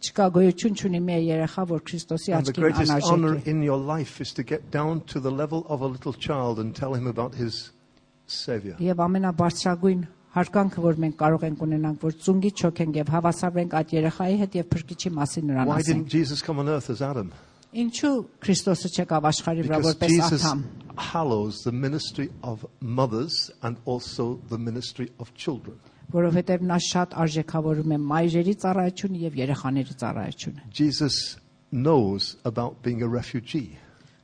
Չկա գոյություն չունի մի երեխա, որ Քրիստոսի And the աչքին greatest honor անարժեք է։ in your life is to get down to the level of a little child and tell him about his Savior. Եվ ամենաբարձրագույն հարգանքը, որ մենք կարող ենք ունենանք, որ ծունգի չոքենք եւ հավասարվենք այդ երեխայի հետ եւ փրկիչի մասին նրան Why didn't ասենք։ Jesus come on earth as Adam? Ինչու Քրիստոսը չեկավ աշխարհի վրա Because որպես Jesus աթամ։ hallows the ministry of mothers and also the ministry of children. որովհետև նա շատ արժեքավորում է մայրերի ծառայությունը եւ երեխաների ծառայությունը։ Jesus knows about being a refugee.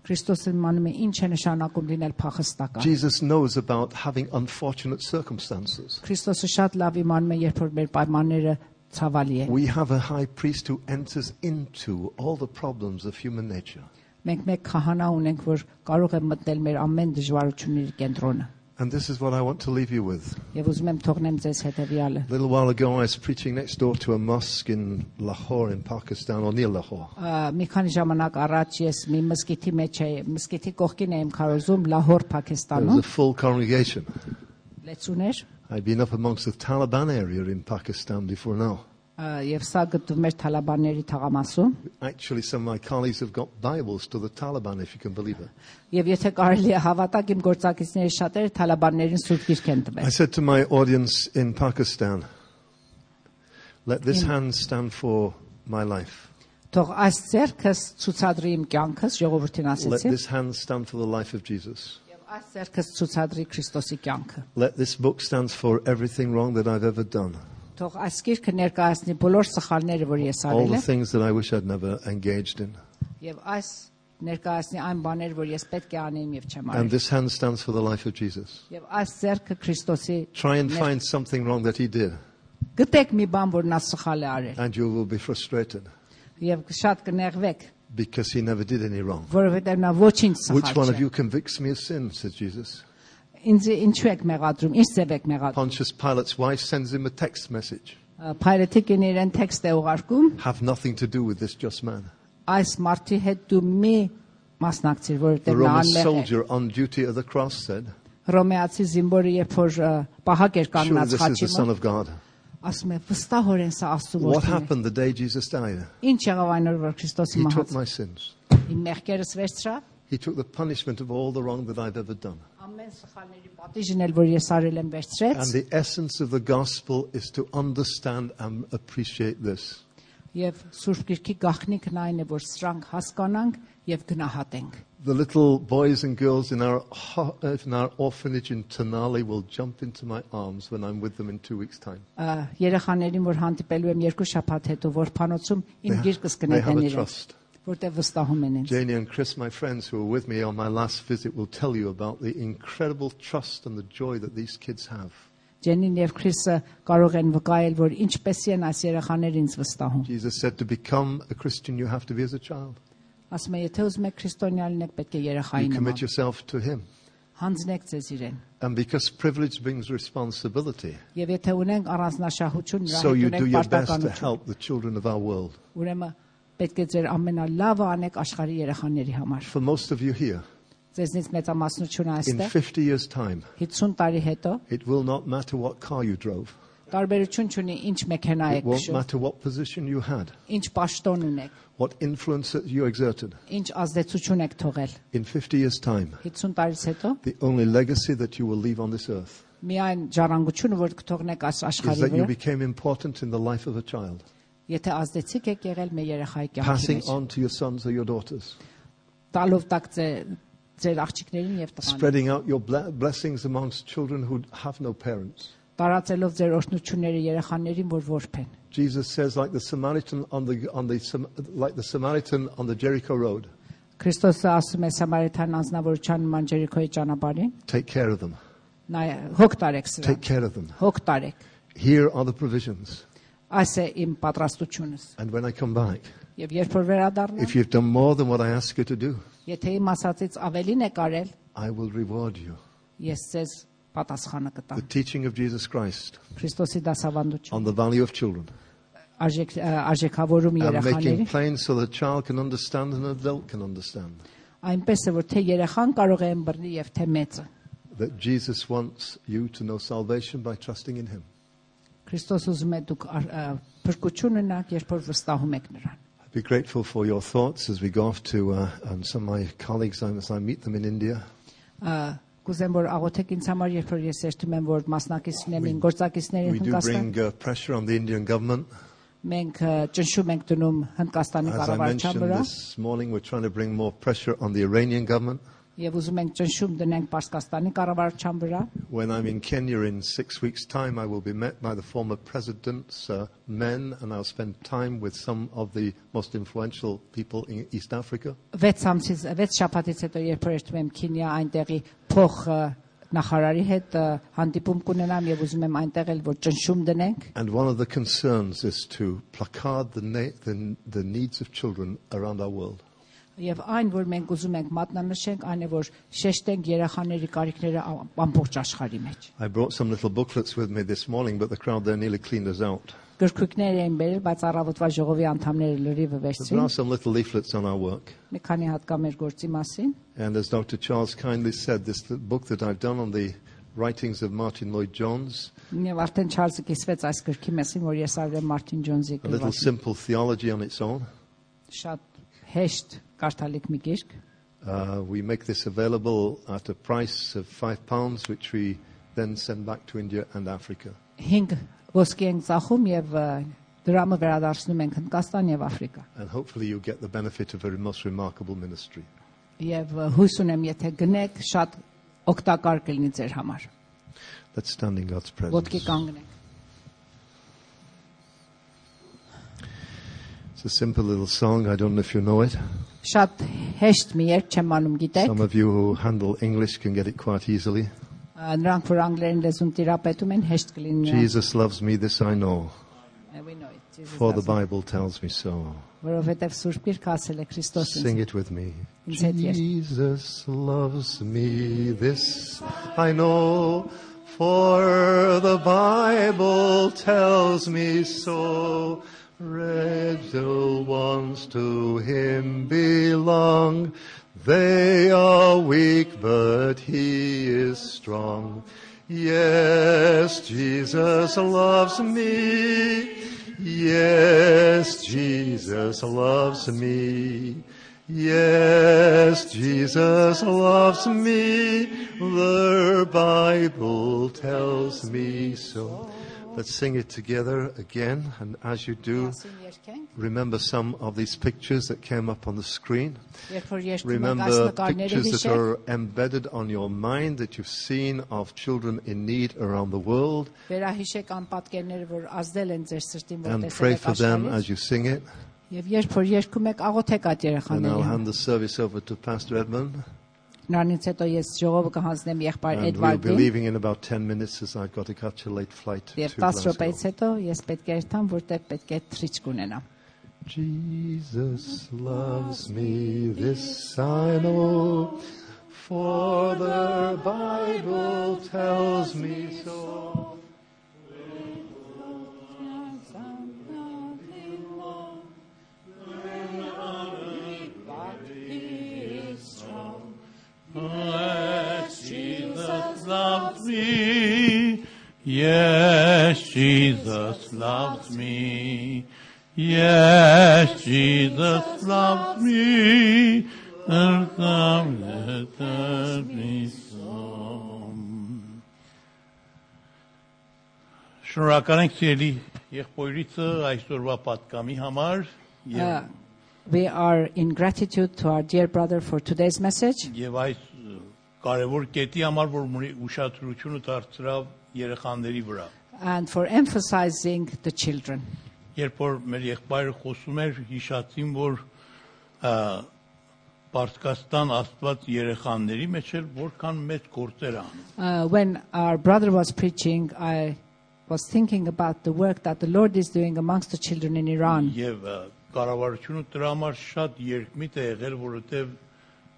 Քրիստոսը իմանում է ինչ է նշանակում լինել փախստական։ Jesus knows about having unfortunate circumstances. Քրիստոսը շատ լավ իմանում է, երբ որ մեր պայմանները ցավալի են։ We have a high priest who enters into all the problems of human nature. Մենք մեկ քահանա ունենք, որ կարող է մտնել մեր ամեն դժվարությունների կենտրոնը։ And this is what I want to leave you with. Եվ ուզում եմ թողնեմ ձեզ հետևյալը։ A little while ago, I was preaching next door to a mosque in Lahore, in Pakistan, or near Lahore. Ա, Մի քանի ժամանակ առաջ ես մի մսկիթի մեջ էի, մսկիթի կողքին եմ քարոզում Լահոր, There was Փակիստանում։ a full congregation. Լեցուներ I'd been up amongst the Taliban area in Pakistan before now. ա, եւ սա գտնվում էր Թալիբանների թաղամասում։ Actually, some of my colleagues have got Bibles to the Taliban, if you can believe it. Եվ եթե կարելի է հավատակ իմ գործակիցների շատերը Թալիբաններին սուրբ գիրք են I տվել։ said to my audience in Pakistan, let this hand stand for my life. Թող այս ձեռքս ցուցադրի իմ կյանքս, ժողովրդին Let ասեցի, this hand stand for the life of Jesus. եւ այս ձեռքս ցուցադրի Քրիստոսի կյանքը։ Let this book stand for everything wrong that I've ever done. Թող այս գիրքը ներկայացնի բոլոր սխալները, որ ես All արել the եմ, things that I wish I'd never engaged in. եւ այս ներկայացնի այն բաներ, որ ես պետք է անեմ եւ չեմ And արել։ this hand stands for the life of Jesus. Եվ այս ձեռքը Քրիստոսի Try and ներ- find something wrong that he did, գտեք մի բան, որ նա սխալ է արել and you will be frustrated եւ շատ կներվեք, because he never did any wrong. որովհետեւ նա ոչինչ Which one սխալ of չէ։ you convicts me of sin? said Jesus. Ինձ ինչու եք մեղադրում, ինչ ձև եք մեղադրում։ Pontius Pilate's wife sends him a text message Փայլեթիկին իրեն տեքստ է ուղարկում, Have nothing to do with this just man. այս մարդի հետ դու մի մասնակցիր, The որովհետեւ նա Roman անմեղ է։ soldier on duty at the cross said, Ռոմեացի զինվորը երբ որ ը, պահակ էր Surely կանգնած this is խաչի the Son մոտ, of God. ասում է վստահորեն սա Աստծո What որդին է։ happened the day Jesus died? Ինչ եղավ այն օր, որ Քրիստոսի He took մահաց։ my sins. Իմ մեղքերս վերցրավ, He took the punishment of all the wrong that I've ever done. ամեն սխալների պատիժն էլ որ ես արել եմ վերցրեց, And the essence of the gospel is to understand and appreciate this. եւ Սուրբ Գիրքի գաղտնիքն այն է, որ սրանք հասկանանք եւ գնահատենք։ The little boys and girls in our, ho- in our orphanage in Tenali will jump into my arms when I'm with them in two weeks' time. Ա, Երեխաներին, որ հանդիպելու եմ երկու շաբաթ հետո, որ փանոցում իմ They, գիրկս they have կնետեն a իրենց, trust. որտեղ վստահում են ինձ։ Janie and Chris, my friends who were with me on my last visit, will tell you about the incredible trust and the joy that these kids have. Ջենին եւ Քրիսը կարող են վկայել, որ ինչպես են այս երեխաները ինձ վստահում։ Jesus said to become a Christian, you have to be as a child. Ասում է, եթե ուզում եք քրիստոնյա լինեք, պետք է You երեխայի commit նման yourself to Him. հանձնեք ձեզ իրեն։ And because privilege brings responsibility, Եվ եթե ունենք առանձնահատկություն, նրա so you հետ do ունենք your best to պարտականություն։ help the children of our world. Ուրեմն պետք է ձեր ամենալավը անեք աշխարհի երեխաների համար։ For most of you here, Ձեզնից մեծամասնությունը in այստեղ 50 years' time, 50 տարի հետո it will not matter what car you drove. տարբերություն չունի ինչ մեքենա It եք won't քշում, matter what position you had, ինչ պաշտոն ունեք, what influence that you exerted. ինչ ազդեցություն եք թողել։ In 50 years' time, 50 տարից հետո the only legacy that you will leave on this earth միայն ժառանգությունը, որ կթողնեք այս is աշխարհի that you վրա, became important in the life of a child, եթե ազդեցիկ եք եղել մեր երեխայի կյանքի passing մեջ, on to your sons or your daughters, տալով տակ ձեր ձեր աղջիկներին եւ տղաներին, spreading out your ble- blessings amongst children who have no parents. տարածելով ձեր օրհնությունները երեխաներին, որ որփեն։ Jesus says, like the Samaritan on the, on the, Sam- like the Samaritan on the Jericho road, Քրիստոսը ասում է Սամարիթան անձնավորության նման Ջերիկոյի ճանապարհին, take care of them. նա հոգ տարեք սրա։ Take care of them. Հոգ տարեք։ Here are the provisions. Այս է իմ պատրաստությունս։ And when I come back, Եվ երբ որ վերադառնամ, if you've done more than what I ask you to do, եթե իմ ասածից ավելին եք արել, I will reward you. ես ձեզ պատասխանը The կտամ։ teaching of Jesus Christ Քրիստոսի դասավանդություն, on the value of children արժեք ա, արժեքավորում and making երեխաների, plain so the child can understand and an adult can understand այնպես է որ թե երեխան կարող է ըմբռնի եւ թե մեծը։ that Jesus wants you to know salvation by trusting in Him. Քրիստոս ուզում է դուք ար- ա, փրկություն ունենաք, երբ որ վստահում եք նրան։ I'd be grateful for your thoughts as we go off to uh, and some of my colleagues um, as I meet them in India. Ա, Կուզեմ որ աղոթեք ինձ համար, երբ որ ես երթում եմ որ մասնակիցներն են, իմ գործակիցներին We do Հնդկաստան, bring uh, pressure on the Indian government. մենք ա, ճնշում ենք դնում Հնդկաստանի As I կառավարության mentioned վրա this morning, we're trying to bring more pressure on the Iranian government. եւ ուզում ենք ճնշում դնենք Պարսկաստանի կառավարության վրա։ When I'm in Kenya in six weeks' time, I will be met by the former president's uh, men, and I'll spend time with some of the most influential people in East Africa. 6 ամսից 6 շաբաթից հետո երբ որ երթում եմ Քինիա այնտեղի փոխ ա, նախարարի հետ ա, հանդիպում կունենամ եւ ուզում եմ այնտեղ էլ որ ճնշում դնենք And one of the concerns is to placard the, na- the, the needs of children around our world. եւ այն, որ մենք ուզում ենք մատնանշենք, այն է, որ շեշտենք երեխաների կարիքները ամբողջ աշխարհի մեջ։ I brought some little booklets with me this morning, but the crowd there nearly cleaned us out. Գրքույկներ էին բերել, բայց առավոտվա ժողովի անդամները լրիվը վերցրին։ There are some little leaflets on our work. Մի քանի հատ կա մեր գործի մասին։ And as Dr. Charles kindly said, this book that I've done on the writings of Martyn Lloyd-Jones. Եվ արդեն Չարլզը կիսվեց այս գրքի մասին, որ ես արել եմ Մարտին Ջոնզի գրված։ A little simple theology on its own. Շատ հեշտ կարդալիք մի գիրք Uh, we make this available at a price of five pounds, which we then send back to India and Africa. 5 ոսկի ենք ծախում եւ ը, դրամը վերադարձնում ենք Հնդկաստան եւ Աֆրիկա And hopefully you get the benefit of a most remarkable ministry. եւ ը, հույս ունեմ եթե գնեք շատ օգտակար կլինի ձեր համար Let's stand in God's ոտքի presence. կանգնեք It's a simple little song. I don't know if you know it. Շատ հեշտ մի երկ չեմ անում, գիտեք։ Some of you who handle English can get it quite easily. Ա, Նրանք որ անգլերեն լեզուն տիրապետում են, հեշտ կլինի։ նրանց։ Jesus loves me, this I know, Uh, we know it, Jesus for the does it. Bible tells me so. Որովհետև Սուրբ Գիրքը ասել է Քրիստոսին։ Sing it with me. Ինձ հետ երգ։ Jesus loves me, this I know, for the Bible tells me so. Little ones to him belong. They are weak, but he is strong. Yes, Jesus loves me. Yes, Jesus loves me. Yes, Jesus loves me. The Bible tells me so. Let's sing it together again. And as you do, remember some of these pictures that came up on the screen. Remember pictures that are embedded on your mind that you've seen of children in need around the world. And pray for them as you sing it. And I'll hand the service over to Pastor Edmund Նրանից հետո ես ժողովը կհանձնեմ եղբայր And we'll be Էդվարդին։ leaving in about 10 minutes as I've got to catch a late flight to Եվ 10 րոպեից Glasgow. հետո ես պետք է երթամ, որտեղ պետք է թրիչ կունենամ։ Jesus loves me, this I know, for the Bible tells me so. Yes, Jesus loves me. Yes, Jesus loves me. And some let me some. Շնորհակալ ենք սիրելի եղբայրիցը այսօրվա պատկամի համար Uh, եւ We are in gratitude to our dear brother for today's message Եվ այս կարևոր կետի համար, որ ուշադրությունը դարձրավ երեխաների վրա։ and for emphasizing the children. Երբ որ մեր եղբայրը խոսում էր, հիշացին, որ ը, Պարսկաստան Աստված երեխաների մեջ էլ որքան մեծ գործեր անում։ Uh, when our brother was preaching, I was thinking about the work that the Lord is doing amongst the children in Iran. Եվ ը, կառավարությունը դրա համար շատ երկմիտ է եղել, որովհետև ը,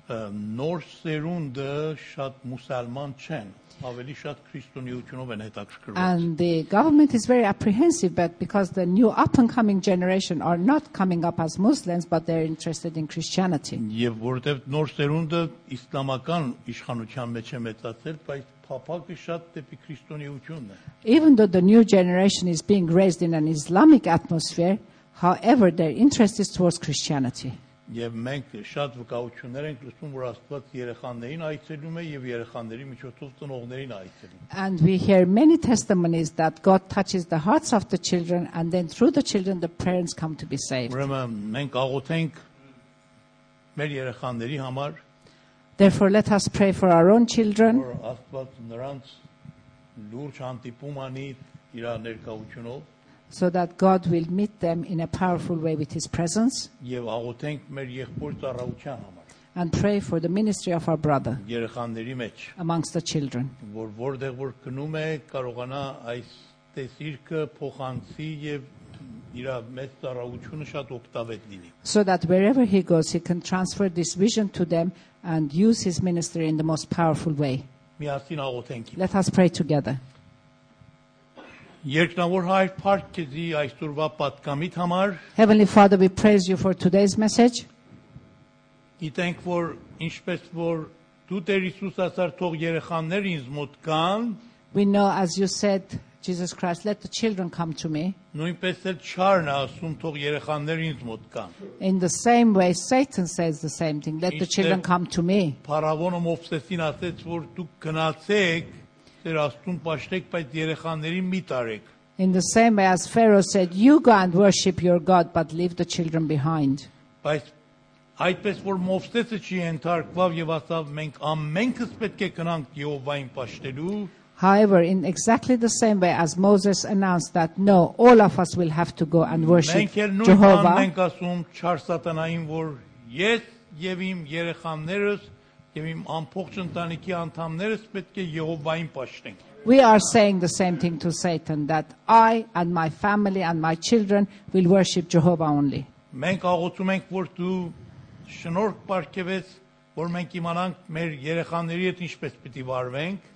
նոր սերունդը շատ մուսալման չեն, ավելի շատ քրիստոնեությունով են հետաքրքրված։ And the government is very apprehensive, but because the new up and coming generation are not coming up as Muslims, but they're interested in Christianity. Եվ որովհետև նոր սերունդը իսլամական իշխանության մեջ է մեծացել, բայց փափակը շատ դեպի քրիստոնեությունն է։ Even though the new generation is being raised in an Islamic atmosphere, however, their interest is towards Christianity. Եվ մենք շատ վկայություններ ենք լսում, որ Աստված երեխաներին այցելում է եւ երեխաների միջոցով ծնողներին այցելում։ And we hear many testimonies that God touches the hearts of the children, and then through the children, the parents come to be saved. Ուրեմն մենք աղոթենք մեր երեխաների համար, Therefore, let us pray for our own children որ Աստված նրանց լուրջ հանդիպում անի իր ներկայությունով so that God will meet them in a powerful way with His presence, եւ աղոթենք մեր եղբոր ծառայության համար and pray for the ministry of our brother երեխաների մեջ, amongst the children. որ որտեղ որ գնում է կարողանա այս տեսիրքը փոխանցի եւ իր մեծ ծառայությունը շատ օգտավետ լինի։ So that wherever he goes, he can transfer this vision to them and use his ministry in the most powerful way. Միասին աղոթենք։ Let us pray together. Երկնավոր հայր Փարք քեզի այսօրվա պատկամիտ համար Heavenly Father, we praise you for today's message. գիտենք որ ինչպես որ դու Տեր Հիսուս ասար թող երեխաներ ինձ մոտ կան, We know, as you said, Jesus Christ, let the children come to me. նույնպես էլ չարն է ասում թող երեխաներ ինձ մոտ կան։ In the same way, Satan says the same thing. Let the Is children there- come to me. Փարավոնը Մովսեսին ասեց որ դուք գնացեք Ձեր աստուն պաշտեք, բայց երեխաներին մի տարեք։ In the same way as Pharaoh said, You go and worship your God, but leave the children behind. Բայց այդպես որ Մովսեսը չի ենթարկվավ եւ ասավ մենք ամենքս պետք է գնանք Եհովային պաշտելու, However, in exactly the same way as Moses announced that no, all of us will have to go and worship մենք էլ նույն բանն Jehovah, ենք ասում չար սատանային, որ ես եւ իմ երեխաներս եւ իմ ամբողջ ընտանիքի անդամներս պետք է Եհովային պաշտենք։ We are saying the same thing to Satan that I and my family and my children will worship Jehovah only. Մենք աղոթում ենք, որ դու շնորհք ապարգևես, որ մենք իմանանք մեր երեխաների հետ ինչպես պիտի վարվենք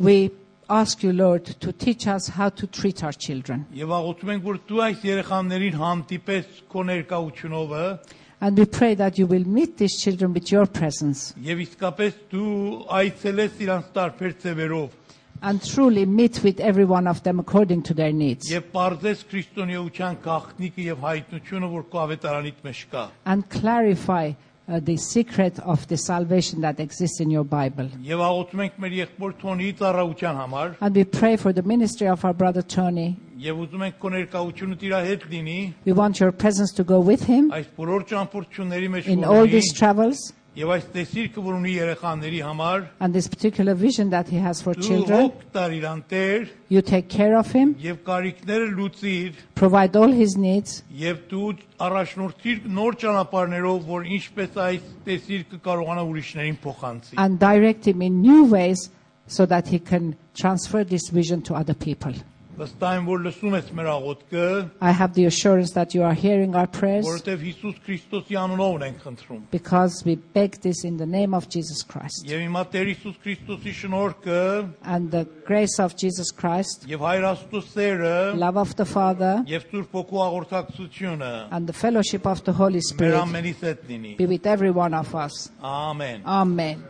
We ask you, Lord, to teach us how to treat our children. եւ աղոթում ենք, որ դու այս երեխաներին հանդիպես քո ներկայությունով And we pray that you will meet these children with your presence եւ իսկապես դու այցելես իրանց տարբեր ծևերով and truly meet with every one of them according to their needs եւ բարձես քրիստոնեության գաղտնիքը եւ հայտնությունը, որ քո ավետարանիդ մեջ կա։ and clarify uh, the secret of the salvation that exists in your Bible. Եվ աղոթում ենք մեր եղբոր Թոնիի ծառայության համար And we pray for the ministry of our brother Tony. եւ ուզում ենք քո ներկայությունը իր հետ լինի We want your presence to go with him այս բոլոր ճամփորդությունների մեջ in որ all ունի, these travels And this particular vision that he has for children, you take care of him, provide all his needs, and direct him in new ways so that he can transfer this vision to other people. I have the assurance that you are hearing our prayers. Because we beg this in the name of Jesus Christ. And the grace of Jesus Christ. Love of the Father. And the fellowship of the Holy Spirit. Be with every one of us. Amen. Amen.